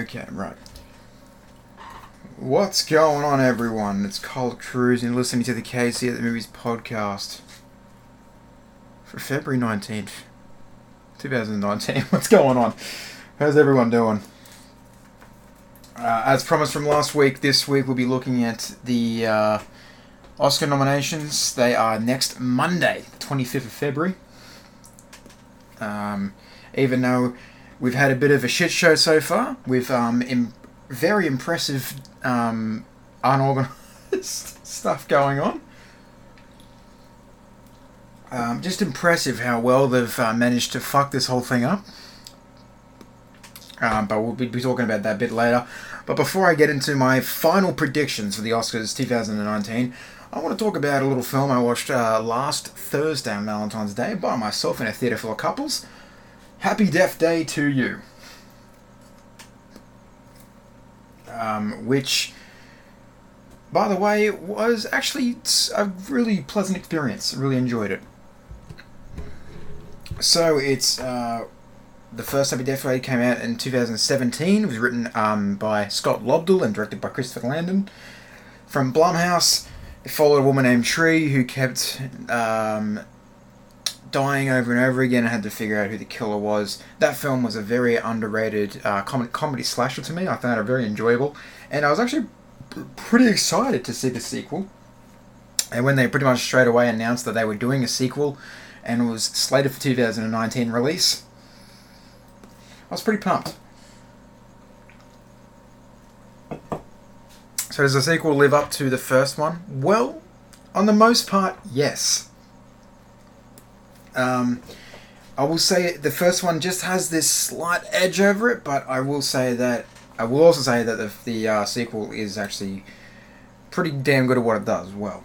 Okay, right. What's going on, everyone? It's Cole Cruz, and you're listening to the KC at the Movies podcast for February 19th, 2019. What's going on? How's everyone doing? Uh, as promised from last week, this week we'll be looking at the uh, Oscar nominations. They are next Monday, the 25th of February. Um, even though we've had a bit of a shit show so far, with um, Im- very impressive um, unorganized stuff going on. Um, just impressive how well they've uh, managed to fuck this whole thing up. Um, but we'll be, talking about that a bit later. But before I get into my final predictions for the Oscars 2019, I want to talk about a little film I watched uh, last Thursday on Valentine's Day by myself in a theatre full of couples. Happy Death Day to you. Um, which, by the way, was actually a really pleasant experience. Really enjoyed it. So it's uh, the first Happy Death Day came out in 2017. It was written um, by Scott Lobdell and directed by Christopher Landon. From Blumhouse, it followed a woman named Tree who kept um, dying over and over again and had to figure out who the killer was. That film was a very underrated uh, com- comedy slasher to me. I found it very enjoyable, and I was actually pretty excited to see the sequel. And when they pretty much straight away announced that they were doing a sequel and was slated for 2019 release, I was pretty pumped. So does the sequel live up to the first one? Well, on the most part, yes. Um, I will say the first one just has this slight edge over it, but I will say that I will also say that the, the uh, sequel is actually pretty damn good at what it does well.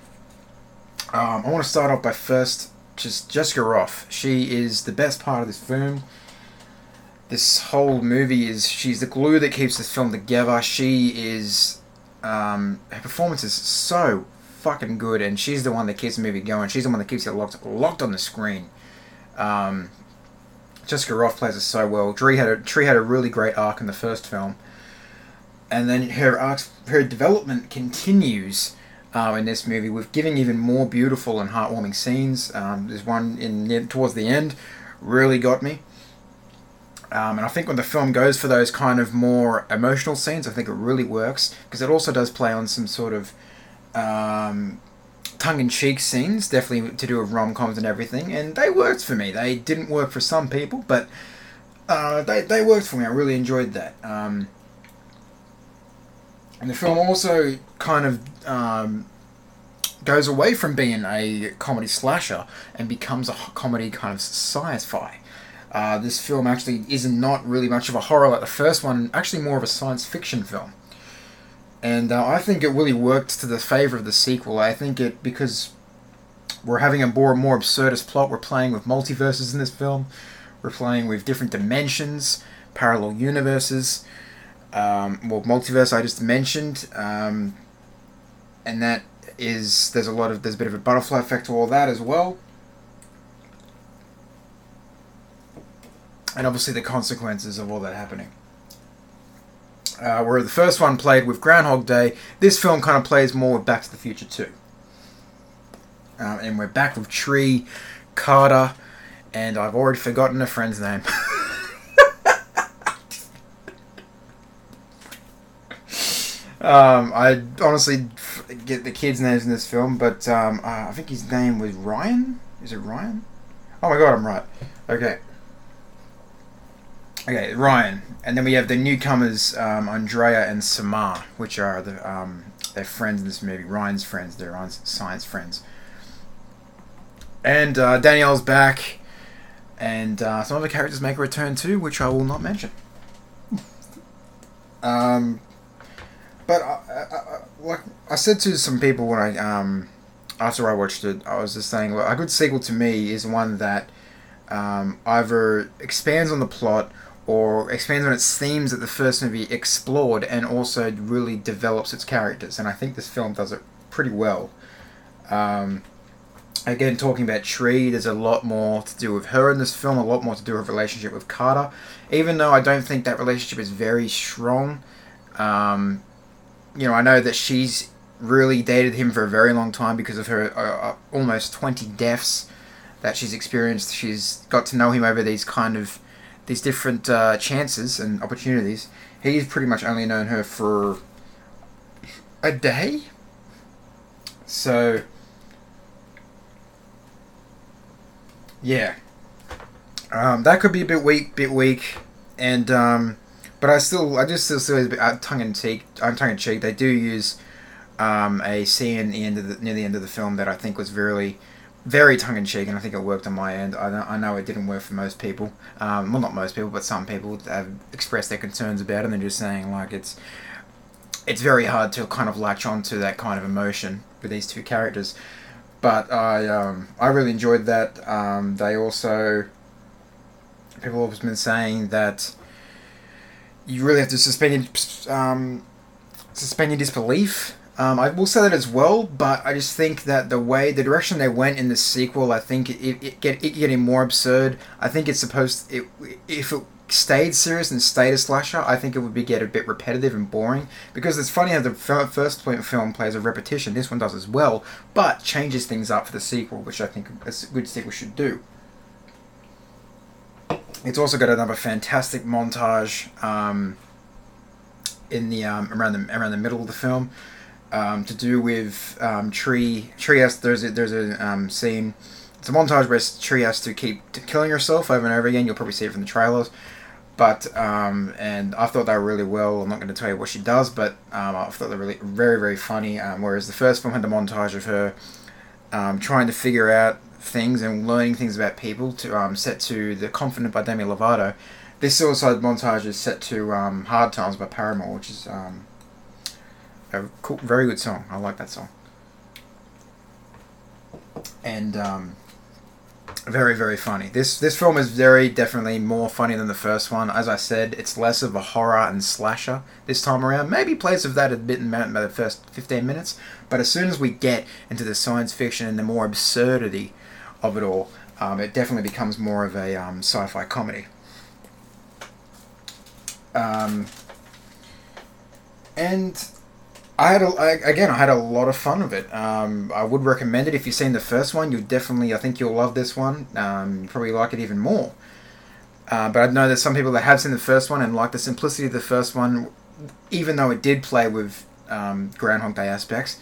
Um, I want to start off by first just Jessica Rothe. She is the best part of this film. This whole movie is she's the glue that keeps this film together. She is um, her performance is so fucking good, and she's the one that keeps the movie going. She's the one that keeps it locked locked on the screen. Um, Jessica Rothe plays it so well. Tree had a Tree had a really great arc in the first film, and then her arc, her development continues uh, in this movie with giving even more beautiful and heartwarming scenes. Um, there's one in towards the end, really got me. Um, and I think when the film goes for those kind of more emotional scenes, I think it really works because it also does play on some sort of um, tongue-in-cheek scenes, definitely to do with rom-coms and everything, and they worked for me. They didn't work for some people, but uh, they, they worked for me. I really enjoyed that. Um, and the film also kind of um, goes away from being a comedy slasher and becomes a comedy kind of sci-fi. Uh, this film actually is not really much of a horror like the first one, actually more of a science fiction film. And uh, I think it really worked to the favor of the sequel. I think it, because we're having a more, more absurdist plot, we're playing with multiverses in this film, we're playing with different dimensions, parallel universes. Um, well, multiverse I just mentioned, um, and that is there's a lot of there's a bit of a butterfly effect to all that as well. and obviously the consequences of all that happening. Uh, where the first one played with Groundhog Day, this film kind of plays more with Back to the Future too. Uh, and we're back with Tree, Carter, and I've already forgotten a friend's name. um, I honestly get the kids' names in this film, but um, uh, I think his name was Ryan. Is it Ryan? Oh my god, I'm right. Okay. Okay, Ryan, and then we have the newcomers um, Andrea and Samar, which are the um, their friends in this movie. Ryan's friends, they're Ryan's science friends. And uh, Danielle's back, and uh, some other characters make a return too, which I will not mention. um, but I, I, I, like I said to some people when I um, after I watched it, I was just saying, look, a good sequel to me is one that um, either expands on the plot or expands on its themes that the first movie explored and also really develops its characters. And I think this film does it pretty well. Um, again, talking about Tree, there's a lot more to do with her in this film, a lot more to do with relationship with Carter. Even though I don't think that relationship is very strong, um, you know, I know that she's really dated him for a very long time because of her uh, uh, almost 20 deaths that she's experienced. She's got to know him over these kind of these different uh, chances and opportunities. He's pretty much only known her for a day. So yeah, um, that could be a bit weak, bit weak, and um, but I still, I just still a bit uh, tongue in cheek. I'm uh, tongue in cheek. They do use um, a scene the the, near the end of the film that I think was very, very tongue in cheek, and I think it worked on my end. I know, I know it didn't work for most people. Um, well, not most people, but some people have expressed their concerns about it, and they're just saying like it's, it's very hard to kind of latch onto that kind of emotion with these two characters but I um, I really enjoyed that. Um, they also people have been saying that you really have to suspend um, suspend your disbelief. Um, I will say that as well, but I just think that the way the direction they went in the sequel, I think it, it get it getting more absurd. I think it's supposed it if it stayed serious and stayed a slasher, I think it would be get a bit repetitive and boring. Because it's funny how the first film plays a repetition, this one does as well, but changes things up for the sequel, which I think a good sequel should do. It's also got another fantastic montage um, in the um, around the around the middle of the film um, to do with um, Tree. Tree has there's a, there's a um, scene. It's a montage where Tree has to keep killing herself over and over again. You'll probably see it from the trailers but um, and I thought they were really well. I'm not going to tell you what she does, but um, I thought they were really very very funny. Um, whereas the first film had the montage of her trying to figure out things and learning things about people to set to the Confident by Demi Lovato. This Suicide montage is set to Hard Times by Paramore, which is a cool, very good song. I like that song. And very very funny. This this film is very definitely more funny than the first one. As I said, it's less of a horror and slasher this time around. Maybe plays of that a bit in the first fifteen minutes, but as soon as we get into the science fiction and the more absurdity of it all, um, it definitely becomes more of a um, sci-fi comedy. Um, and I had a, I, again, I had a lot of fun with it. Um, I would recommend it if you've seen the first one. You definitely, I think you'll love this one. Um, probably like it even more. Uh, but I know there's some people that have seen the first one and like the simplicity of the first one, even though it did play with um, Groundhog Day aspects.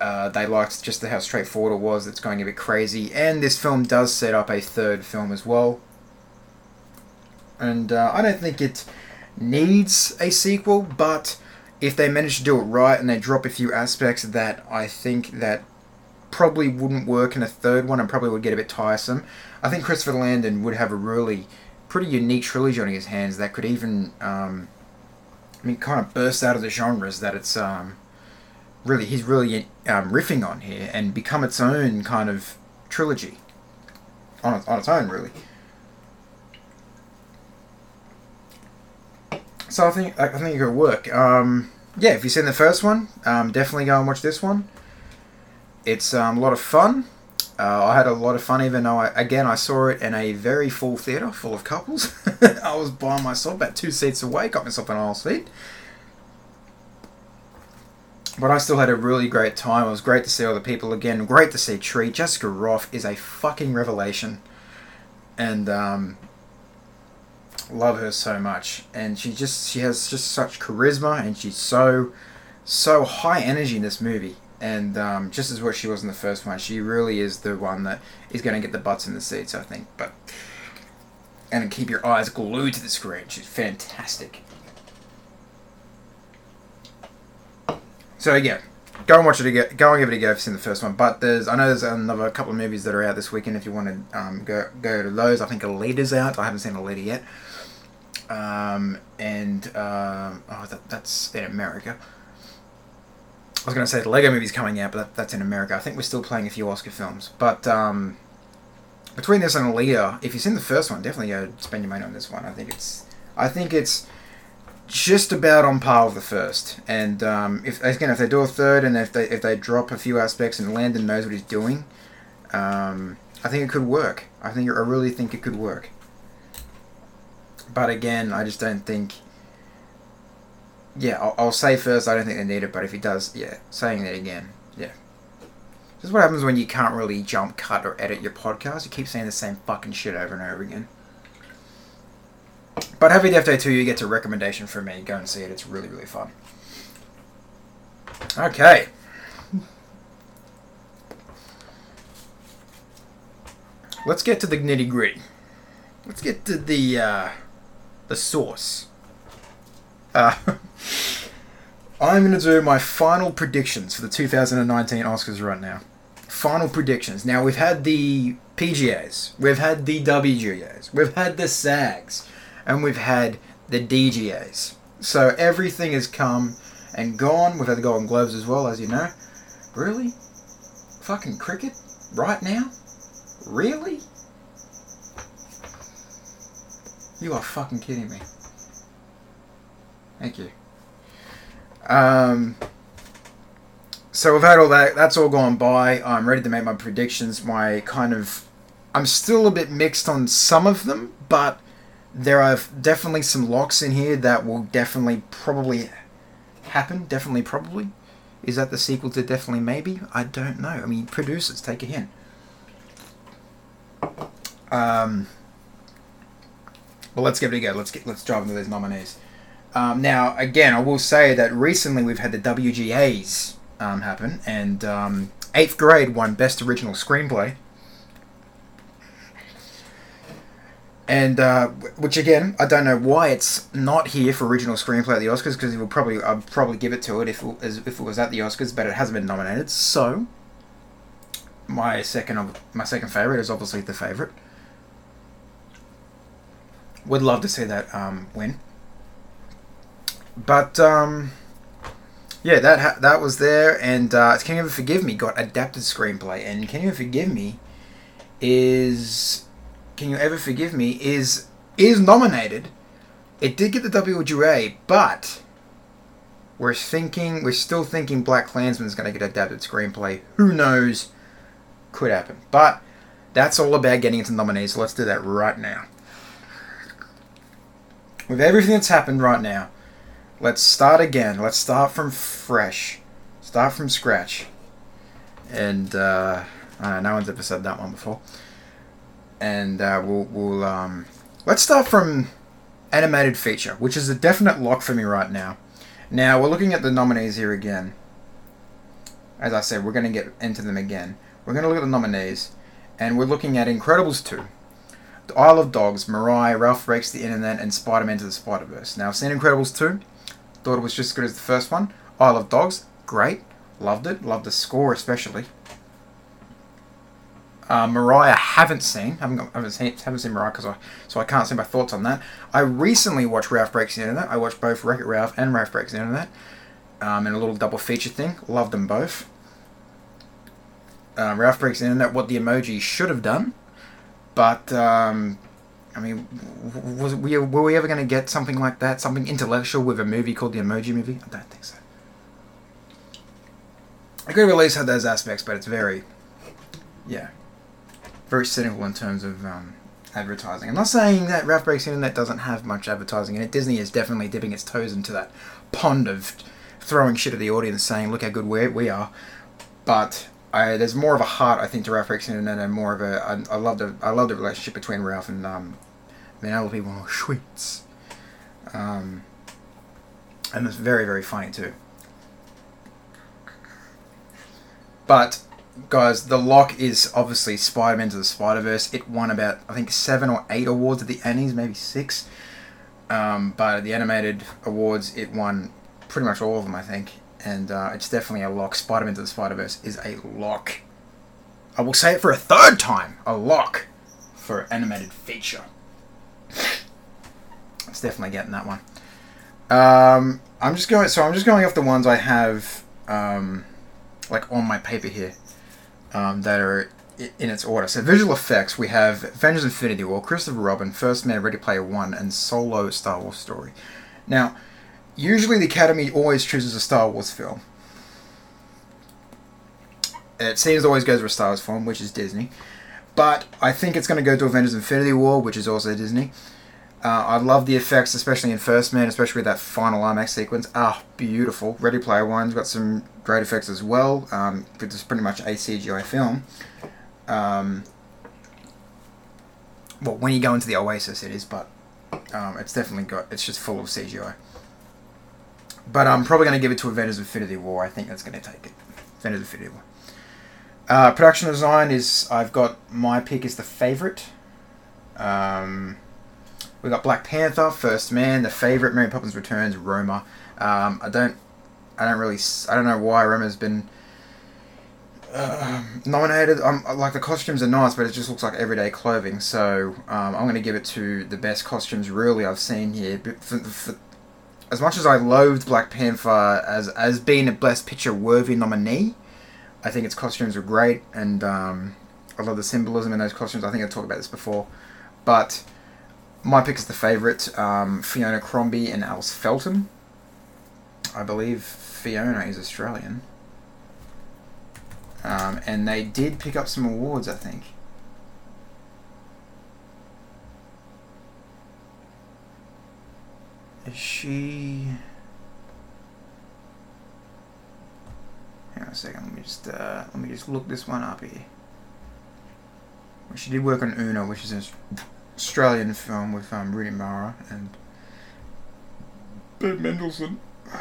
Uh, they liked just how straightforward it was. It's going a bit crazy, and this film does set up a third film as well. And uh, I don't think it needs a sequel, but if they manage to do it right and they drop a few aspects that I think that probably wouldn't work in a third one and probably would get a bit tiresome, I think Christopher Landon would have a really pretty unique trilogy on his hands that could even, um, I mean, kind of burst out of the genres that it's um, really he's really um, riffing on here and become its own kind of trilogy on its, on its own, really. So I think I think it could work. Um, yeah, if you've seen the first one, um, definitely go and watch this one. It's um, a lot of fun. Uh, I had a lot of fun, even though I, again I saw it in a very full theater, full of couples. I was by myself, about two seats away, got myself an aisle seat. But I still had a really great time. It was great to see all the people again. Great to see Tree. Jessica Rothe is a fucking revelation, and um, love her so much, and she just she has just such charisma, and she's so so high energy in this movie, and um, just as what she was in the first one, she really is the one that is going to get the butts in the seats, I think. But and keep your eyes glued to the screen. She's fantastic. So yeah, go and watch it again. Go and give it a go if you've seen the first one. But there's, I know there's another couple of movies that are out this weekend. If you want to um, go go to those, I think Alita's out. I haven't seen Alita yet. Um, and um, oh, that, that's in America. I was going to say the Lego movie's coming out, but that, that's in America. I think we're still playing a few Oscar films. But um, between this and Alita, if you've seen the first one, definitely go spend your money on this one. I think it's, I think it's just about on par with the first. And um, if again, if they do a third, and if they if they drop a few aspects, and Landon knows what he's doing, Um, I think it could work. I think I really think it could work. But again, I just don't think. Yeah, I'll, I'll say first I don't think they need it, but if he does, yeah, saying it again, yeah. This is what happens when you can't really jump, cut, or edit your podcast. You keep saying the same fucking shit over and over again. But Happy Death Day 2, you get a recommendation from me. Go and see it. It's really, really fun. Okay. Let's get to the nitty gritty. Let's get to the uh, the source. Uh, I'm going to do my final predictions for the 2019 Oscars right now. Final predictions. Now we've had the PGAs, we've had the WGAs, we've had the SAGs, and we've had the DGAs. So everything has come and gone. We've had the Golden Globes as well, as you know. Really? Fucking cricket? Right now? Really? You are fucking kidding me. Thank you. Um, so we've had all that. That's all gone by. I'm ready to make my predictions. My kind of. I'm still a bit mixed on some of them, but there are definitely some locks in here that will definitely probably happen. Definitely, probably. Is that the sequel to Definitely Maybe? I don't know. I mean, producers, take a hint. Um, well, let's give it a go. Let's get let's dive into these nominees. Um, now, again, I will say that recently we've had the WGAs um, happen, and um, Eighth Grade won Best Original Screenplay. And uh, which again, I don't know why it's not here for original screenplay at the Oscars because it will probably I'd probably give it to it if it, if it was at the Oscars, but it hasn't been nominated. So my second my second favorite is obviously the favorite. Would love to see that um, win. But um, yeah, that ha- that was there, and uh, Can You Ever Forgive Me got adapted screenplay, and Can You Ever Forgive Me is Can You Ever Forgive Me is is nominated. It did get the WGA, but we're thinking we're still thinking BlacKkKlansman is going to get adapted screenplay. Who knows? Could happen, but that's all about getting into nominees. So let's do that right now. With everything that's happened right now, let's start again. Let's start from fresh. Start from scratch. And uh, uh, no one's ever said that one before. And uh, we'll we'll um, let's start from animated feature, which is a definite lock for me right now. Now we're looking at the nominees here again. As I said, we're going to get into them again. We're going to look at the nominees, and we're looking at Incredibles 2, The Isle of Dogs, Mirai, Ralph Breaks the Internet, and Spider-Man to the Spider-Verse. Now, I've seen Incredibles 2, thought it was just as good as the first one. Isle of Dogs, great, loved it, loved the score especially. Uh, Mirai haven't seen, haven't haven't seen, haven't seen Mirai because I so I can't say my thoughts on that. I recently watched Ralph Breaks the Internet. I watched both Wreck It Ralph and Ralph Breaks the Internet um, in a little double feature thing. Loved them both. Uh, Ralph Breaks the Internet, what the emoji should have done, but um, I mean, was we were we ever going to get something like that, something intellectual with a movie called the Emoji Movie? I don't think so. A good release had those aspects, but it's very, yeah, very cynical in terms of um, advertising. I'm not saying that Ralph Breaks the Internet doesn't have much advertising in it. Disney is definitely dipping its toes into that pond of throwing shit at the audience, saying, "Look how good we we are." But I, there's more of a heart, I think, to Ralph the Internet, and more of a. I, I love the I love the relationship between Ralph and um, Vanellope von Schweetz. Um, and it's very very funny too. But guys, the lock is obviously Spider-Man to the Spider-Verse. It won about I think seven or eight awards at the Annies, maybe six. Um, but the animated awards, it won pretty much all of them, I think. And uh, it's definitely a lock. Spider-Man to the Spider-Verse is a lock. I will say it for a third time, a lock for animated feature. It's definitely getting that one. Um, I'm just going. So I'm just going off the ones I have, um, like on my paper here, um, that are in its order. So visual effects, we have Avengers: Infinity War, Christopher Robin, First Man, Ready Player One, and Solo: Star Wars Story. Now, usually the Academy always chooses a Star Wars film. It seems always goes for a Star Wars film, which is Disney. But I think it's going to go to Avengers Infinity War, which is also Disney. Uh, I love the effects, especially in First Man, especially with that final IMAX sequence. Ah, beautiful. Ready Player One's got some great effects as well. Um, it's pretty much a CGI film. Um, well, when you go into the Oasis, it is, but um, it's definitely got. It's just full of CGI. But I'm probably going to give it to Avengers Infinity War. I think that's going to take it. Avengers Infinity War. Uh, production design is. I've got my pick is the favorite. Um, we got Black Panther, First Man, the favorite, Mary Poppins Returns, Roma. Um, I don't. I don't really. I don't know why Roma's been uh, nominated. Um, like the costumes are nice, but it just looks like everyday clothing. So um, I'm going to give it to the best costumes really I've seen here. For, for, as much as I loathed Black Panther as as being a Best Picture worthy nominee, I think its costumes were great, and um, I love the symbolism in those costumes. I think I talked about this before, but my pick is the favorite um, Fiona Crombie and Alice Felton. I believe Fiona is Australian. Um, and they did pick up some awards, I think. She? Hang on a second. Let me just uh, let me just look this one up here. Well, she did work on Una, which is an Australian film with um, Rooney Mara and Ben Mendelsohn.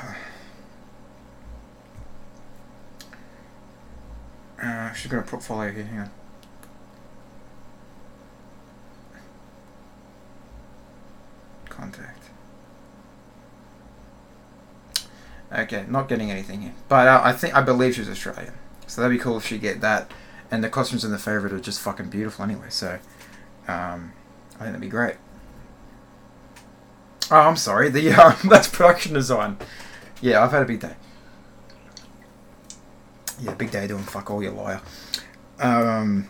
Uh, she's got a portfolio here. Hang on. Contact. Okay, not getting anything here, but uh, I think I believe she's Australian, so that'd be cool if she get that. And the costumes in the favorite are just fucking beautiful anyway, so um, I think that'd be great. Oh, I'm sorry. The uh, that's production design. Yeah, I've had a big day. Yeah, big day doing fuck all, you liar. Um,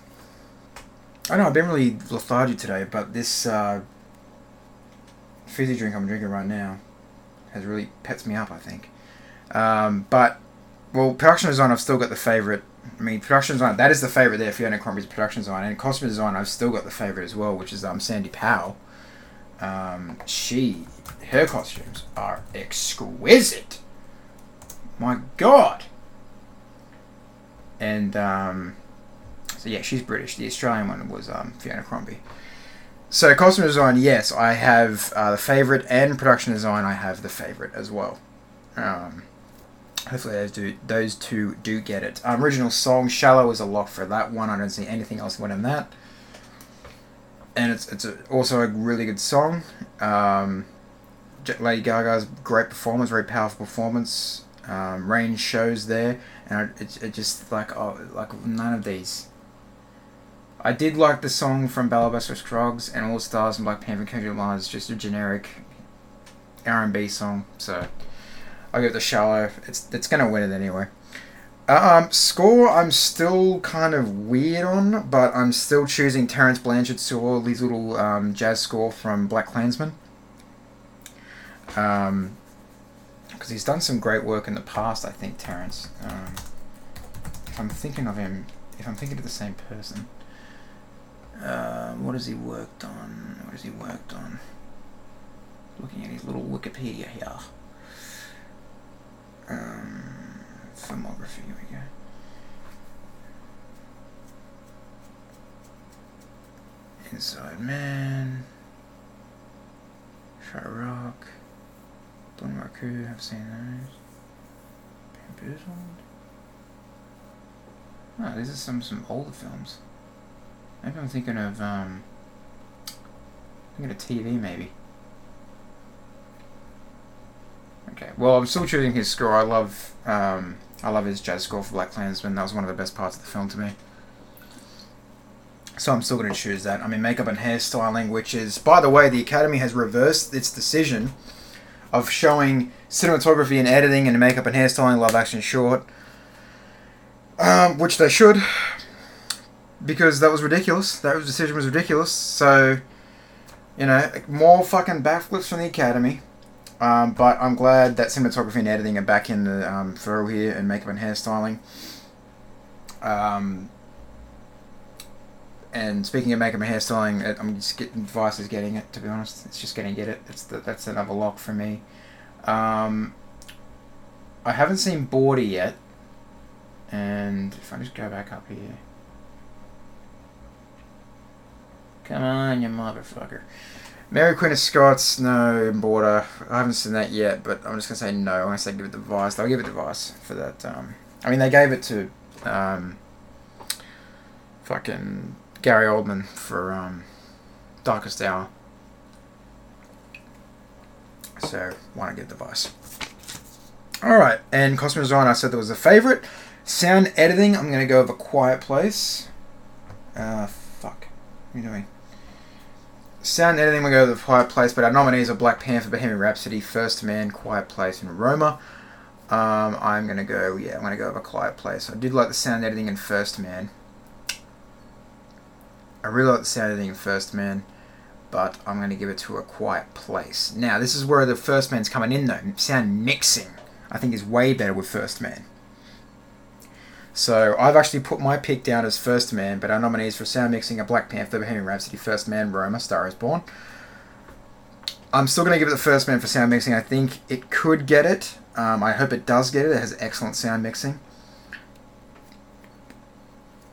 I know I've been really lethargic today, but this uh, fizzy drink I'm drinking right now has really pets me up. I think. Um, but well, production design I've still got the favorite. I mean, production design that is the favorite there. Fiona Crombie's production design and costume design I've still got the favorite as well, which is um, Sandy Powell. Um, she, her costumes are exquisite. My God and um, so yeah, she's British. The Australian one was um, Fiona Crombie. So costume design, yes, I have uh, the favorite, and production design, I have the favorite as well. Um, hopefully those do those two do get it. Um, original song "Shallow" is a lock for that one. I don't see anything else winning that. And it's it's a, also a really good song. Um, Lady Gaga's great performance, very powerful performance. Um, range shows there and it, it just like oh like none of these. I did like the song from Buster Scruggs and All Stars and Black Panther Kendrick Lamar is just a generic R and B song, so I'll give it the shallow. It's it's gonna win it anyway. Uh, um, score I'm still kind of weird on, but I'm still choosing Terence Blanchard's score, these little um, jazz score from BlacKkKlansman. Um, because he's done some great work in the past. I think Terence. Um, if I'm thinking of him, if I'm thinking of the same person, uh, what has he worked on? What has he worked on? Looking at his little Wikipedia here. Um, filmography. Here we go. Inside Man. Chi-Raq. Don Raku, I've seen those. Bamboozled. Oh, these are some some older films. Maybe I'm thinking of um thinking of TV maybe. Okay, well I'm still choosing his score. I love um I love his jazz score for BlacKkKlansman. That was one of the best parts of the film to me. So I'm still going to choose that. I mean, makeup and hairstyling, which is, by the way, the Academy has reversed its decision of showing cinematography and editing and makeup and hairstyling live action short. Um, which they should, because that was ridiculous. That decision was ridiculous. So, you know, more fucking backflips from the Academy. Um, but I'm glad that cinematography and editing are back in the um, here and makeup and hairstyling. Um, and speaking of makeup and hairstyling, I'm just getting Vice is getting it. To be honest, it's just gonna get it. It's the, that's another lock for me. Um, I haven't seen Border yet, and if I just go back up here, come on, you motherfucker. Mary Queen of Scots, no Border. I haven't seen that yet, but I'm just gonna say no. I'm gonna say give it to Vice. I'll give it to Vice for that. Um, I mean, they gave it to um, fucking Gary Oldman for um, Darkest Hour. So why not give the Vice? All right, and costume design. I said there was a favorite. Sound editing. I'm gonna go with a Quiet Place. Uh, fuck. What are you doing? Sound editing, we go with a Quiet Place, but our nominees are Black Panther, Bohemian Rhapsody, First Man, Quiet Place, and Roma. Um, I'm gonna go, yeah, I'm gonna go with a Quiet Place. I did like the sound editing in First Man. I really like the sound editing in First Man, but I'm gonna give it to a Quiet Place. Now, this is where the First Man's coming in though. Sound mixing, I think, is way better with First Man. So I've actually put my pick down as First Man, but our nominees for sound mixing are Black Panther, Bohemian Rhapsody, First Man, Roma, Star is Born. I'm still going to give it the First Man for sound mixing. I think it could get it. Um, I hope it does get it. It has excellent sound mixing.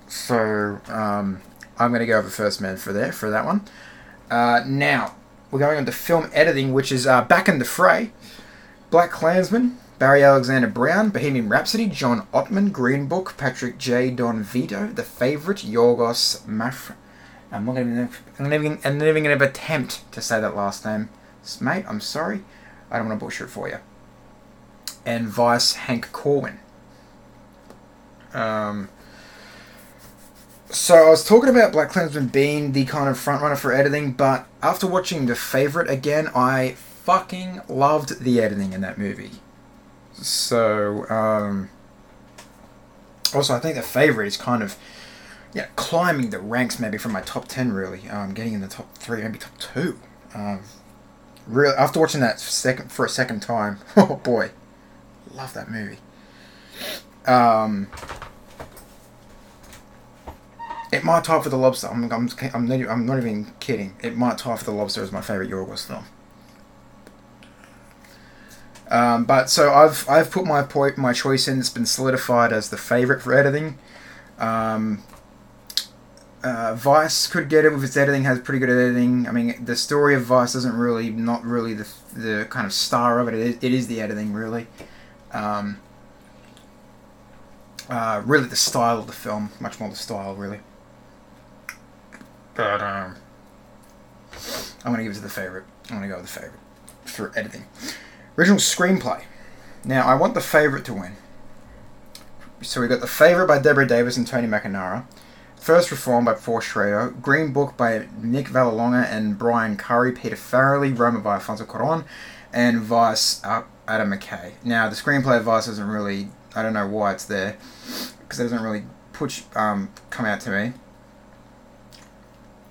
So um, I'm going to go with First Man for there for that one. Uh, now we're going on to film editing, which is uh, back in the fray. BlacKkKlansman, Barry Alexander Brown, Bohemian Rhapsody, John Ottman, Green Book, Patrick J. Don Vito, The Favorite, Yorgos Maf. I'm not even. Even. Even going to attempt to say that last name, mate. I'm sorry. I don't want to butcher it for you. And Vice Hank Corwin. Um. So I was talking about BlacKkKlansman being the kind of frontrunner for editing, but after watching The Favorite again, I fucking loved the editing in that movie. So, um, also, I think the favorite is kind of, yeah, climbing the ranks maybe from my top 10, really. Um, getting in the top three, maybe top two. Um, really, after watching that second for a second time, oh boy, love that movie. Um, it might tie for the Lobster. I'm, I'm, I'm, not, I'm not even kidding. It might tie for the Lobster as my favorite Yorgos film. Um, but so I've I've put my point my choice in. It's been solidified as the favorite for editing. Um, uh, Vice could get it with its editing. Has pretty good editing. I mean, the story of Vice isn't really not really the the kind of star of it. It is, it is the editing really. Um, uh, really the style of the film, much more the style really. But um, I'm gonna give it to the favorite. I'm gonna go with the favorite for editing. Original screenplay. Now, I want the favourite to win. So we got The Favourite by Deborah Davis and Tony McNamara. First Reform by Paul Schrader. Green Book by Nick Vallelonga and Brian Currie. Peter Farrelly. Roma by Alfonso Cuarón. And Vice, uh, Adam McKay. Now, the screenplay of Vice doesn't really... I don't know why it's there. Because it doesn't really push, um, come out to me.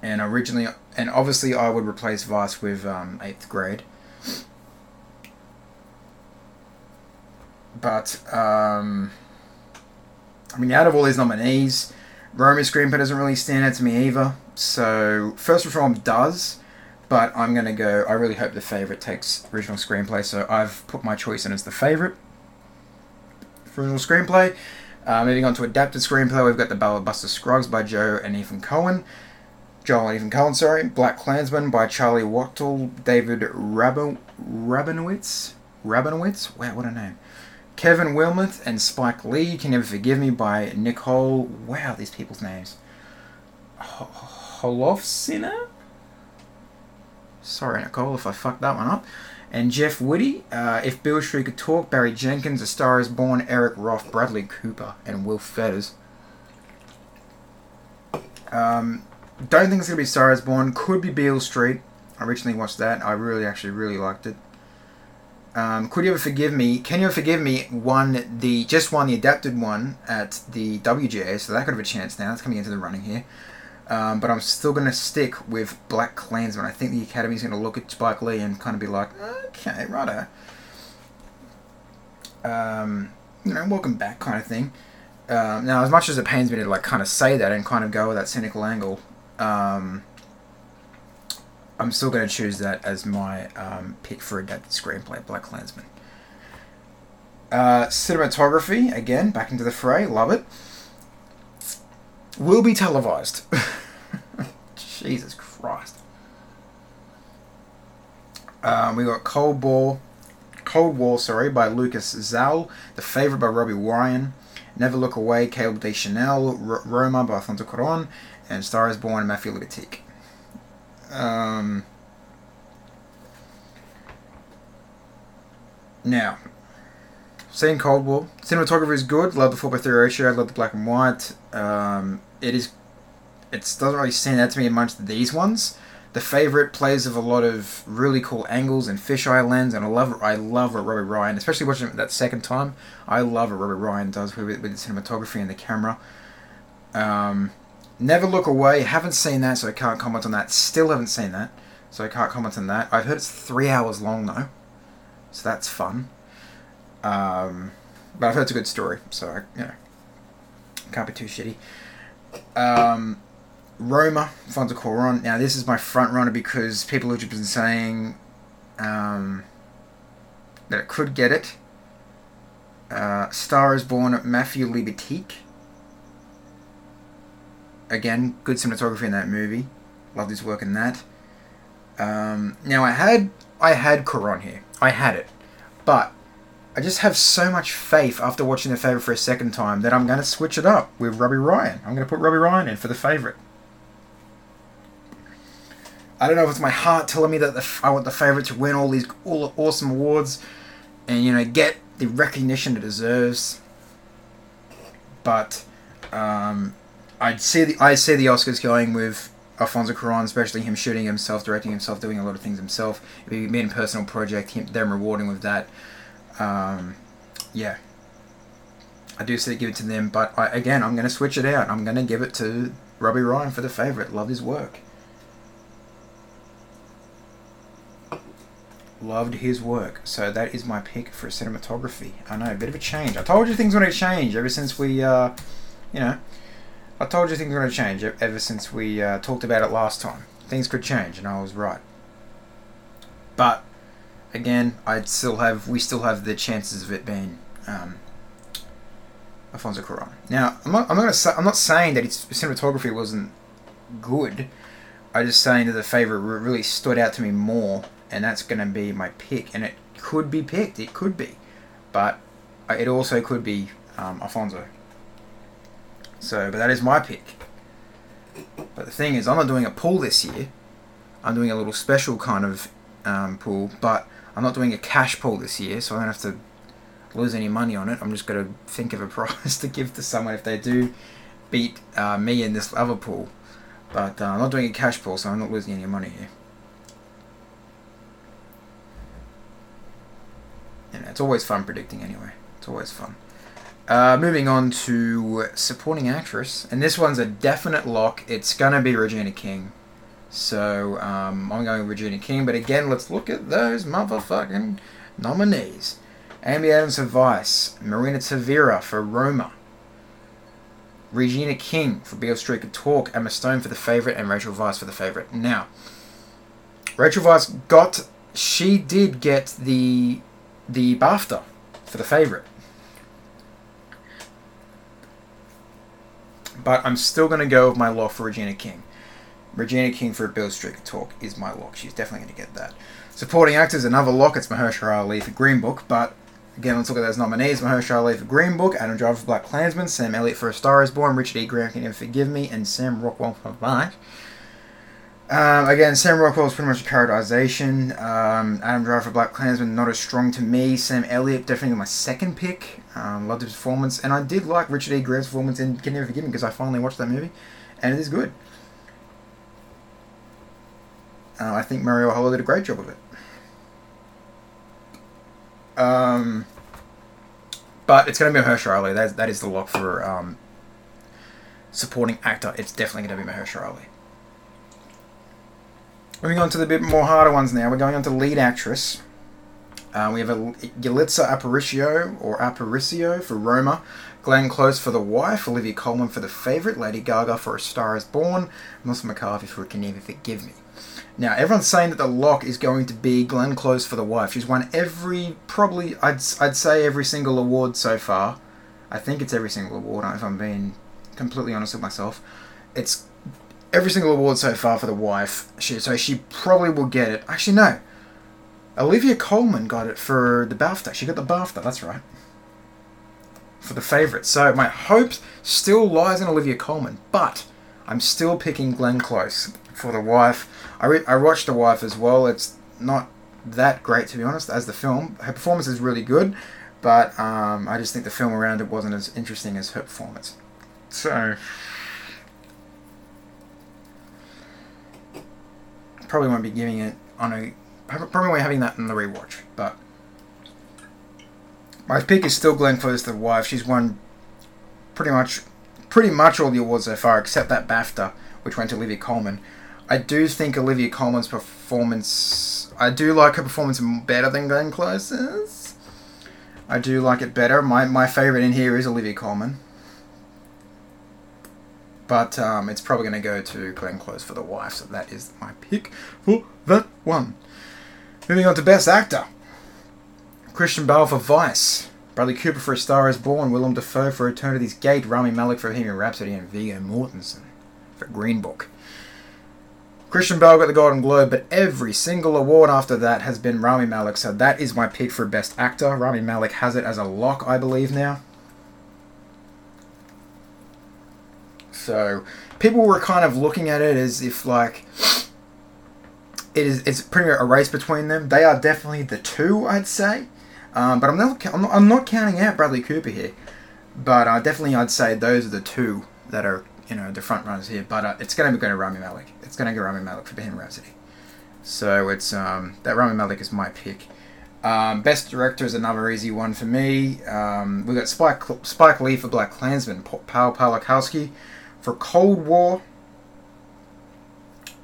And originally... And obviously I would replace Vice with um, 8th grade. But um, I mean, out of all these nominees, Roma's screenplay doesn't really stand out to me either. So First Reform does, but I'm gonna go. I really hope the favorite takes original screenplay. So I've put my choice in as the favorite original screenplay. Uh, moving on to adapted screenplay, we've got The Ballad Buster Scruggs by Joe and Ethan Coen. Joel and Ethan Coen, sorry. BlacKkKlansman by Charlie Wachtel, David Rabin- Rabinowitz. Rabinowitz? Wow, what a name. Kevin Willmott and Spike Lee, You Can Never Forgive Me by Nicole. Wow, these people's names. Holofcener? Sorry, Nicole, if I fucked that one up. And Jeff Whitty, uh, If Beale Street Could Talk, Barry Jenkins, A Star is Born, Eric Roth, Bradley Cooper, and Will Fetters. Um, don't think it's going to be Star is Born. Could be Beale Street. I originally watched that. I really, actually, really liked it. Um, Could You Ever Forgive Me? Can You Ever Forgive Me won the just won the adapted one at the WGA, so that could have a chance now. It's coming into the running here. Um, but I'm still going to stick with BlacKkKlansman. I think the Academy's going to look at Spike Lee and kind of be like, okay, righto. Um, you know, welcome back kind of thing. Um, now, as much as it pains me to like kind of say that and kind of go with that cynical angle, um, I'm still going to choose that as my um, pick for adapted screenplay, BlacKkKlansman. Uh, cinematography, again, back into the fray, love it. Will be televised. Jesus Christ. Um, we got Cold War, Cold War, sorry, by Lucas Zal. The Favorite by Robbie Ryan. Never Look Away, Caleb Deschanel. R- Roma by Alfonso Cuarón. And Star is Born, Matthew Libatique. Um, now, Cold War. Cinematography is good. Love the 4 by 3 ratio. Love the black and white. Um, it is. It doesn't really stand out to me amongst these ones. The favorite plays of a lot of really cool angles and fisheye lens, and I love I love what Robbie Ryan, especially watching it that second time. I love what Robbie Ryan does with, with the cinematography and the camera. Um, Never Look Away. Haven't seen that, so I can't comment on that. Still haven't seen that, so I can't comment on that. I've heard it's three hours long though, so that's fun. Um, but I've heard it's a good story, so I, you know, can't be too shitty. Um, Roma, Fonza Cuarón. Now this is my front runner because people have been saying um, that it could get it. Uh, Star is Born, at Matthew Libatique. Again, good cinematography in that movie. Loved his work in that. Um, now I had I had Cuarón here. I had it, but I just have so much faith after watching the favorite for a second time that I'm going to switch it up with Robbie Ryan. I'm going to put Robbie Ryan in for the favorite. I don't know if it's my heart telling me that the, I want the favorite to win all these all awesome awards and you know get the recognition it deserves. But um, I'd see the I see the Oscars going with Alfonso Cuarón, especially him shooting himself, directing himself, doing a lot of things himself. It'd be a personal project, him, them rewarding with that. Um, yeah, I do say give it to them, but I, again, I'm going to switch it out. I'm going to give it to Robbie Ryan for the favorite. Loved his work. Loved his work. So that is my pick for cinematography. I know, a bit of a change. I told you things were going to change ever since we, uh, you know, I told you things were going to change ever since we uh, talked about it last time. Things could change, and I was right. But again, I'd still have we still have the chances of it being um, Alfonso Cuarón. Now, I'm not I'm not, say, I'm not saying that its cinematography wasn't good. I'm just saying that the favorite really stood out to me more, and that's going to be my pick. And it could be picked. It could be, but it also could be um, Alfonso. So, but that is my pick. But the thing is, I'm not doing a pool this year. I'm doing a little special kind of um, pool, but I'm not doing a cash pool this year, so I don't have to lose any money on it. I'm just going to think of a prize to give to someone if they do beat uh, me in this other pool. But uh, I'm not doing a cash pool, so I'm not losing any money here. And it's always fun predicting anyway. It's always fun. Uh, moving on to supporting actress, and this one's a definite lock. It's gonna be Regina King. So um, I'm going with Regina King, but again, let's look at those motherfucking nominees. Amy Adams for Vice, Marina Tavira for Roma, Regina King for Beale Street Could Talk, Emma Stone for The Favorite, and Rachel Weisz for The Favorite. Now, Rachel Weisz got, she did get the the BAFTA for The Favorite. But I'm still going to go with my lock for Regina King. Regina King for Beale Street Could Talk is my lock. She's definitely going to get that. Supporting actors, another lock. It's Mahershala Ali for Green Book. But again, let's look at those nominees. Mahershala Ali for Green Book, Adam Driver for BlacKkKlansman, Sam Elliott for A Star Is Born, Richard E. Grant Can never Forgive Me, and Sam Rockwell for Vice. Um, again, Sam Rockwell is pretty much a characterization. Um, Adam Driver for BlacKkKlansman, not as strong to me. Sam Elliott, definitely my second pick. Um, loved his performance, and I did like Richard E. Grant's performance in Can Never Forgive Me because I finally watched that movie, and it is good. Uh, I think Marielle Heller did a great job of it. Um, but it's going to be Mahershala Ali. That, that is the lock for um, supporting actor. It's definitely going to be Mahershala Ali. Moving on to the bit more harder ones now. We're going on to lead actress. Uh, we have a Yalitza Aparicio or Aparicio for Roma, Glenn Close for The Wife, Olivia Colman for The Favourite, Lady Gaga for A Star Is Born, Melissa McCarthy for Can Never Forgive Me. Now, everyone's saying that the lock is going to be Glenn Close for The Wife. She's won every, probably, I'd, I'd say every single award so far. I think it's every single award, if I'm being completely honest with myself. It's every single award so far for The Wife. She, so she probably will get it. Actually, no. Olivia Colman got it for the BAFTA. She got the BAFTA, that's right. For the favourite. So my hope still lies in Olivia Colman, but I'm still picking Glenn Close for The Wife. I, re- I watched The Wife as well. It's not that great, to be honest, as the film. Her performance is really good, but um, I just think the film around it wasn't as interesting as her performance. So. Probably won't be giving it on a probably won't having that in the rewatch, but my pick is still Glenn Close, the wife. She's won pretty much pretty much all the awards so far, except that BAFTA, which went to Olivia Colman. I do think Olivia Colman's performance. I do like her performance better than Glenn Close's. I do like it better. My my favorite in here is Olivia Colman. But um, it's probably going to go to Glenn Close for the wife, so that is my pick for that one. Moving on to Best Actor. Christian Bale for Vice. Bradley Cooper for A Star Is Born. Willem Dafoe for Eternity's Gate. Rami Malek for Bohemian Rhapsody. And Viggo Mortensen for Green Book. Christian Bale got the Golden Globe, but every single award after that has been Rami Malek, so that is my pick for Best Actor. Rami Malek has it as a lock, I believe, now. So, people were kind of looking at it as if, like, it is it's pretty much a race between them. They are definitely the two, I'd say. Um, but I'm not, I'm not, I'm not counting out Bradley Cooper here. But uh, definitely, I'd say those are the two that are you know the front runners here. But uh, it's going to be going to Rami Malek. It's going to go Rami Malek for Bohemian Rhapsody. So it's um, that Rami Malek is my pick. Um, best director is another easy one for me. Um, we got Spike Spike Lee for BlacKkKlansman, Paul Pawlikowski for Cold War,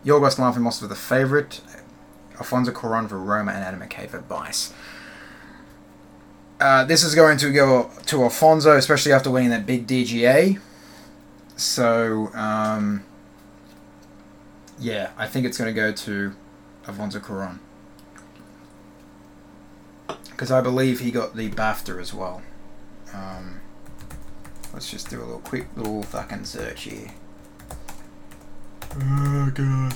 Yorgos Lanthimos for The Favourite, Alfonso Cuarón for Roma, and Adam McKay for Vice. Uh, this is going to go to Alfonso, especially after winning that big DGA. So, um, yeah, I think it's going to go to Alfonso Cuarón. Because I believe he got the BAFTA as well. Um, let's just do a little quick little fucking search here. Oh god.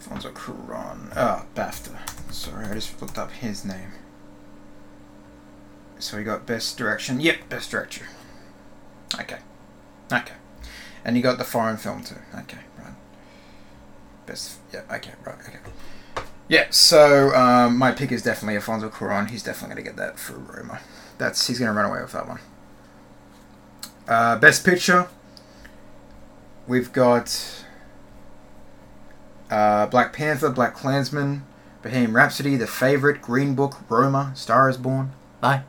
Alfonso Cuarón. Ah, oh, BAFTA. Sorry, I just looked up his name. So we got Best Direction. Yep, Best Director. Okay. Okay. And you got the foreign film too. Okay, right. Best. Yeah, okay, right, okay. Yeah, so um, my pick is definitely Alfonso Cuarón. He's definitely going to get that for Roma. That's He's going to run away with that one. Uh, Best Picture. We've got uh, Black Panther, BlacKkKlansman, Bohemian Rhapsody, The Favorite, Green Book, Roma, Star is Born. Bye.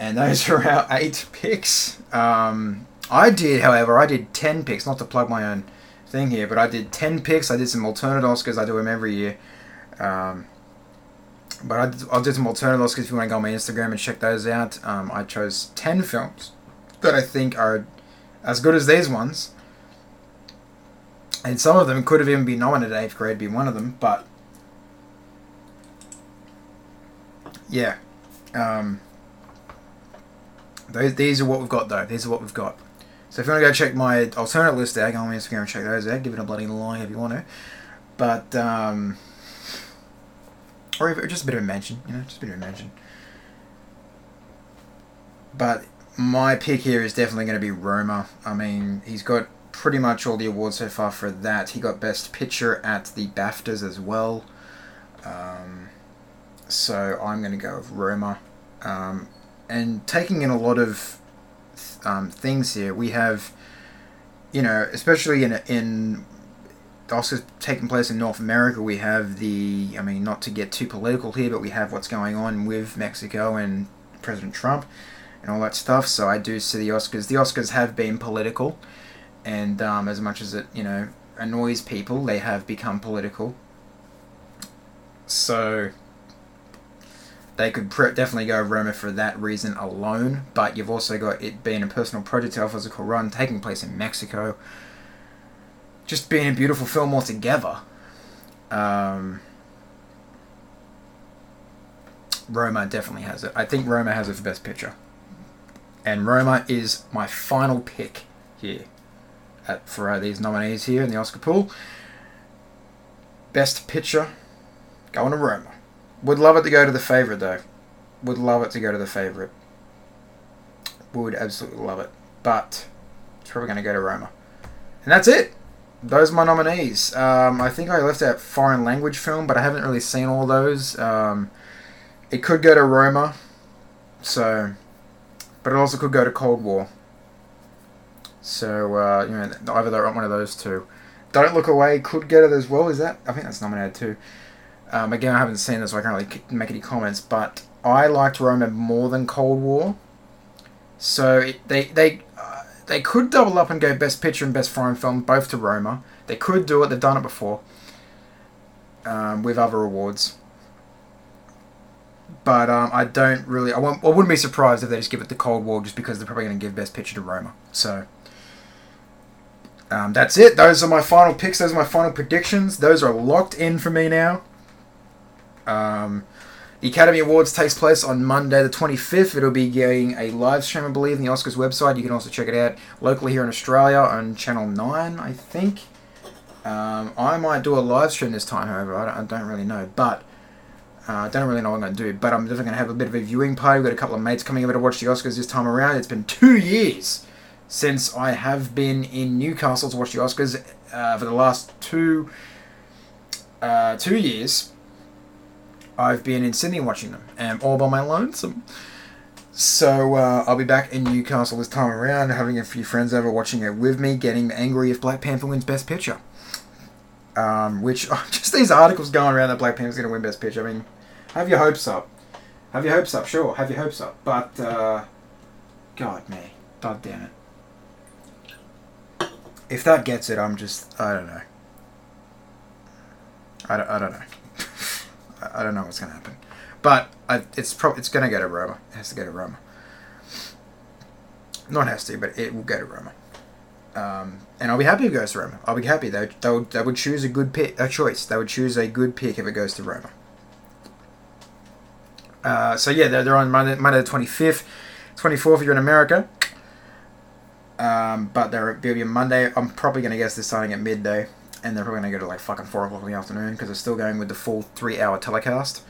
And those are our eight picks. Um, I did, however, I did ten picks. Not to plug my own thing here, but I did ten picks. I did some alternate Oscars. I do them every year. Um, but I did, I'll do some alternate Oscars if you want to go on my Instagram and check those out. Um, I chose ten films that I think are as good as these ones. And some of them could have even been nominated eighth grade, be one of them, but yeah. Um, those, these are what we've got though. These are what we've got. So if you want to go check my alternate list out, go on my Instagram and check those out. Give it a bloody line if you want to. But um, or just a bit of a mention, you know, just a bit of a mention. But my pick here is definitely going to be Roma. I mean, he's got pretty much all the awards so far for that. He got Best Picture at the BAFTAs as well. Um, so I'm going to go with Roma. Um, and taking in a lot of um, things here, we have, you know, especially in in also taking place in North America, we have the, I mean, not to get too political here, but we have what's going on with Mexico and President Trump and all that stuff. So I do see the Oscars. The Oscars have been political, and um, as much as it you know annoys people, they have become political. So they could pre- definitely go Roma for that reason alone. But you've also got it being a personal project, a physical run, taking place in Mexico. Just being a beautiful film altogether. Um, Roma definitely has it. I think Roma has it for Best Picture. And Roma is my final pick here at, for uh, these nominees here in the Oscar pool. Best Picture, going to Roma. Would love it to go to the favourite though. Would love it to go to the favourite. Would absolutely love it. But it's probably going to go to Roma. And that's it. Those are my nominees. Um, I think I left out foreign language film, but I haven't really seen all those. Um, it could go to Roma, so, but it also could go to Cold War. So uh, you know, either one of those two. Don't Look Away could get it as well. Is that? I think that's nominated too. Um, again, I haven't seen this, so I can't really make any comments. But I liked Roma more than Cold War. So it, they they uh, they could double up and go Best Picture and Best Foreign Film both to Roma. They could do it. They've done it before um, with other awards. But um, I don't really. I, won't, I wouldn't be surprised if they just give it to Cold War just because they're probably going to give Best Picture to Roma. So um, that's it. Those are my final picks. Those are my final predictions. Those are locked in for me now. Um, the Academy Awards takes place on Monday the 25th. It'll be getting a live stream, I believe, in the Oscars website. You can also check it out locally here in Australia on Channel 9, I think. Um, I might do a live stream this time, however. I don't, I don't really know. But uh, I uh, don't really know what I'm going to do. But I'm definitely going to have a bit of a viewing party. We've got a couple of mates coming over to watch the Oscars this time around. It's been two years since I have been in Newcastle to watch the Oscars uh, for the last two uh, two years. I've been in Sydney watching them, and all by my lonesome. So uh, I'll be back in Newcastle this time around, having a few friends over watching it with me, getting angry if Black Panther wins Best Picture. Um, which just these articles going around that Black Panther's going to win Best Picture. I mean, have your hopes up. Have your hopes up, sure. Have your hopes up, but uh, God me, God damn it if that gets it, I'm just I don't know. I don't, I don't know. I don't know what's gonna happen, but I, it's probably it's gonna go to Roma. It has to go to Roma. Not has to, but it will go to Roma. Um, and I'll be happy if it goes to Roma. I'll be happy. They, they, would, they would choose a good pick, a choice. They would choose a good pick if it goes to Roma. Uh, so yeah, they're, they're on Monday, Monday the 25th. 24th if you're in America. Um, but they're it'll be a Monday. I'm probably gonna guess they're starting at midday, and they're probably gonna go to like fucking four o'clock in the afternoon because they're still going with the full three-hour telecast.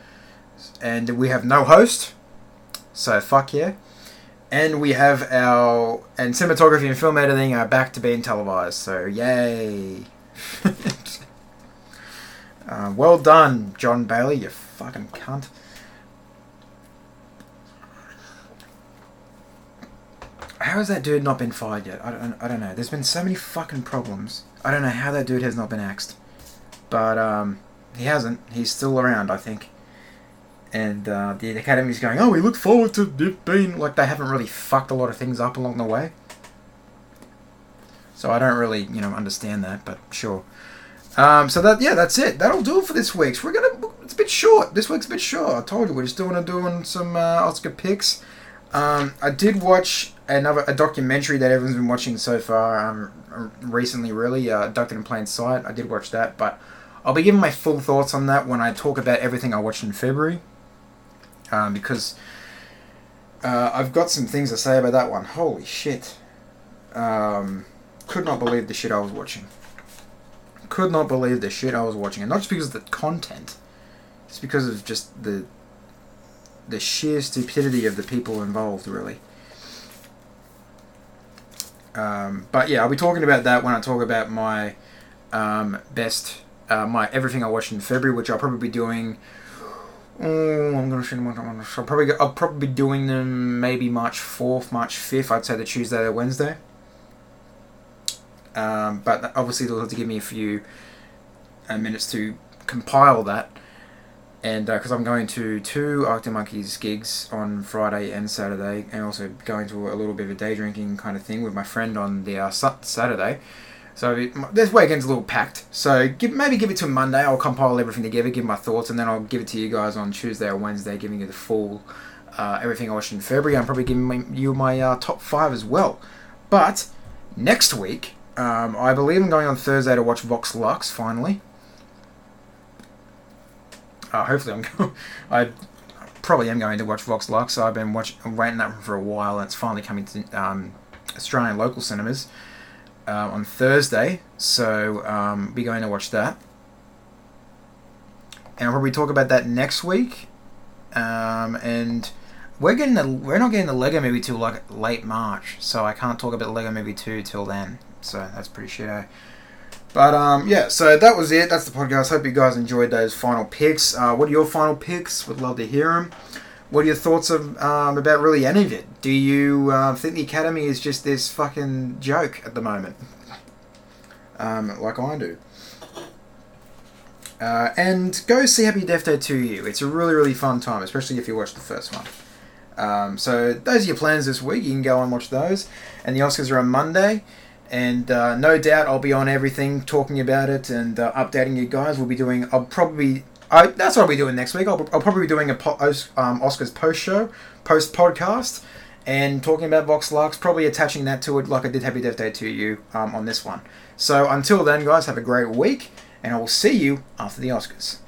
And we have no host, so fuck yeah. And we have our and cinematography and film editing are back to being televised. So yay! uh, well done, John Bailey. You fucking cunt. How has that dude not been fired yet? I don't, I don't know. There's been so many fucking problems. I don't know how that dude has not been axed. But um, he hasn't. He's still around, I think. And uh, the Academy's going, oh, we look forward to it being... Like, they haven't really fucked a lot of things up along the way. So I don't really, you know, understand that, but sure. Um, so that yeah, that's it. That'll do it for this week's. We're gonna. It's a bit short. This week's a bit short. I told you we're just doing doing some uh, Oscar picks. Um, I did watch another a documentary that everyone's been watching so far um, recently, really, uh, Abducted in Plain Sight. I did watch that, but I'll be giving my full thoughts on that when I talk about everything I watched in February, um, because uh, I've got some things to say about that one. Holy shit! Um, could not believe the shit I was watching. Could not believe the shit I was watching, and not just because of the content, it's because of just the the sheer stupidity of the people involved, really. Um, but yeah, I'll be talking about that when I talk about my um, best, uh, my everything I watched in February, which I'll probably be doing. Oh, I'm gonna show them. I'll probably I'll probably be doing them maybe March fourth, March fifth. I'd say the Tuesday or Wednesday. Um, but obviously they'll have to give me a few uh, minutes to compile that and because uh, I'm going to two Arctic Monkeys gigs on Friday and Saturday, and also going to a little bit of a day drinking kind of thing with my friend on the uh, Saturday. So it- this weekend's a little packed. So give, maybe give it to Monday. I'll compile everything together, give my thoughts, and then I'll give it to you guys on Tuesday or Wednesday, giving you the full uh, everything I watched in February. I'm probably giving my, you my uh, top five as well. But next week, um, I believe I'm going on Thursday to watch Vox Lux finally. Uh, hopefully, I'm going. I probably am going to watch Vox Lux. I've been watching, waiting that for a while, and it's finally coming to um, Australian local cinemas uh, on Thursday. So um, be going to watch that, and I'll probably talk about that next week. Um, and we're getting the we're not getting the Lego Movie till like late March, so I can't talk about Lego Movie two till then. So that's pretty shit. But um, yeah, so that was it. That's the podcast. Hope you guys enjoyed those final picks. Uh, what are your final picks? Would love to hear them. What are your thoughts of um, about really any of it? Do you uh, think the Academy is just this fucking joke at the moment? Um, like I do. Uh, and go see Happy Death Day 2U. It's a really really fun time, especially if you watch the first one. Um, so those are your plans this week. You can go and watch those. And the Oscars are on Monday. And uh, no doubt I'll be on everything talking about it and uh, updating you guys. We'll be doing. I'll probably. I, that's what I'll be doing next week. I'll, I'll probably be doing a po- um, Oscars post show, post podcast, and talking about Vox Lux. Probably attaching that to it like I did Happy Death Day 2U um, on this one. So until then, guys, have a great week, and I will see you after the Oscars.